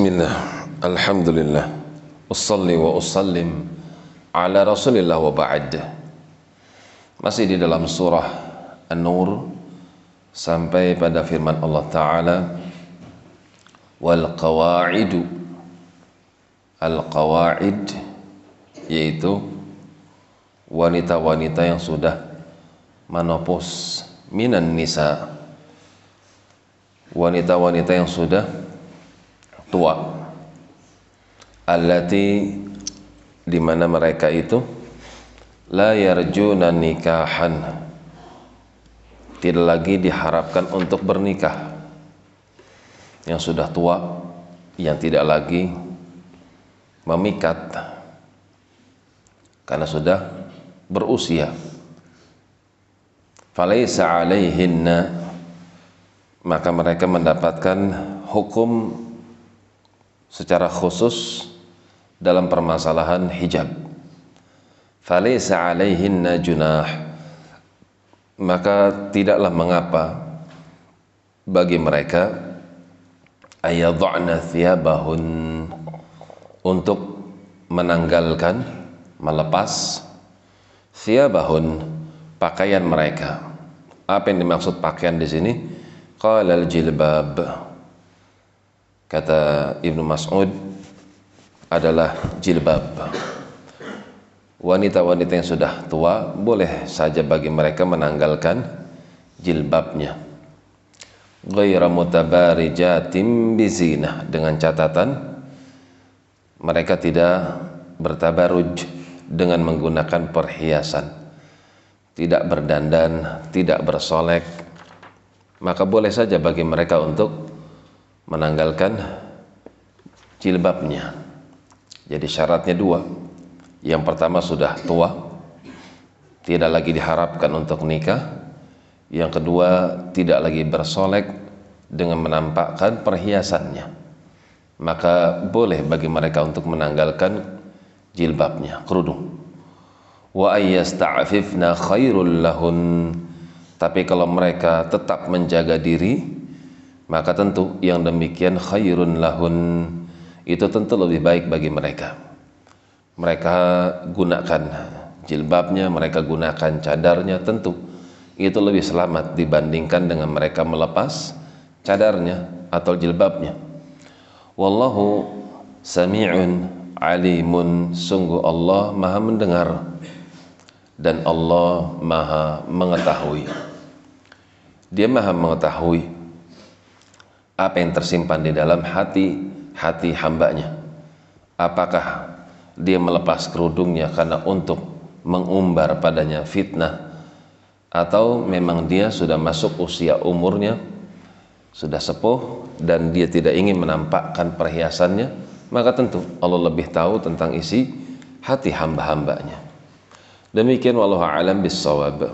Bismillah, Alhamdulillah, Ussalli wa ussallim ala rasulillah wa ba'd. Masih di dalam surah An-Nur Sampai pada firman Allah Ta'ala Wal qawa'idu Al-qawa'id Yaitu Wanita-wanita yang sudah Menopos Minan nisa. Wanita-wanita yang sudah tua. Allati di mana mereka itu? La yarjuna nikahan. Tidak lagi diharapkan untuk bernikah. Yang sudah tua yang tidak lagi memikat. Karena sudah berusia. Falaisa alaihinna. Maka mereka mendapatkan hukum secara khusus dalam permasalahan hijab. Falaysa alaihinna junah maka tidaklah mengapa bagi mereka ayadha'na thiyabahun untuk menanggalkan melepas thiyabahun pakaian mereka. Apa yang dimaksud pakaian di sini? Qala al-jilbab kata Ibnu Mas'ud adalah jilbab. Wanita-wanita yang sudah tua boleh saja bagi mereka menanggalkan jilbabnya. Ghaira mutabarijatim bizinah dengan catatan mereka tidak bertabaruj dengan menggunakan perhiasan. Tidak berdandan tidak bersolek. Maka boleh saja bagi mereka untuk menanggalkan jilbabnya. Jadi syaratnya dua. Yang pertama sudah tua, tidak lagi diharapkan untuk nikah. Yang kedua tidak lagi bersolek dengan menampakkan perhiasannya. Maka boleh bagi mereka untuk menanggalkan jilbabnya, kerudung. Wa ayyasta'fifna khairul lahun. Tapi kalau mereka tetap menjaga diri, maka tentu yang demikian khairun lahun. Itu tentu lebih baik bagi mereka. Mereka gunakan jilbabnya mereka gunakan cadarnya tentu itu lebih selamat dibandingkan dengan mereka melepas cadarnya atau jilbabnya. Wallahu sami'un alimun. Sungguh Allah maha mendengar dan Allah maha mengetahui. Dia maha mengetahui apa yang tersimpan di dalam hati hati hambanya. Apakah dia melepas kerudungnya karena untuk mengumbar padanya fitnah? Atau memang dia sudah masuk usia umurnya sudah sepuh dan dia tidak ingin menampakkan perhiasannya? Maka tentu Allah lebih tahu tentang isi hati hamba-hambanya. Demikian wallahu alam bisawab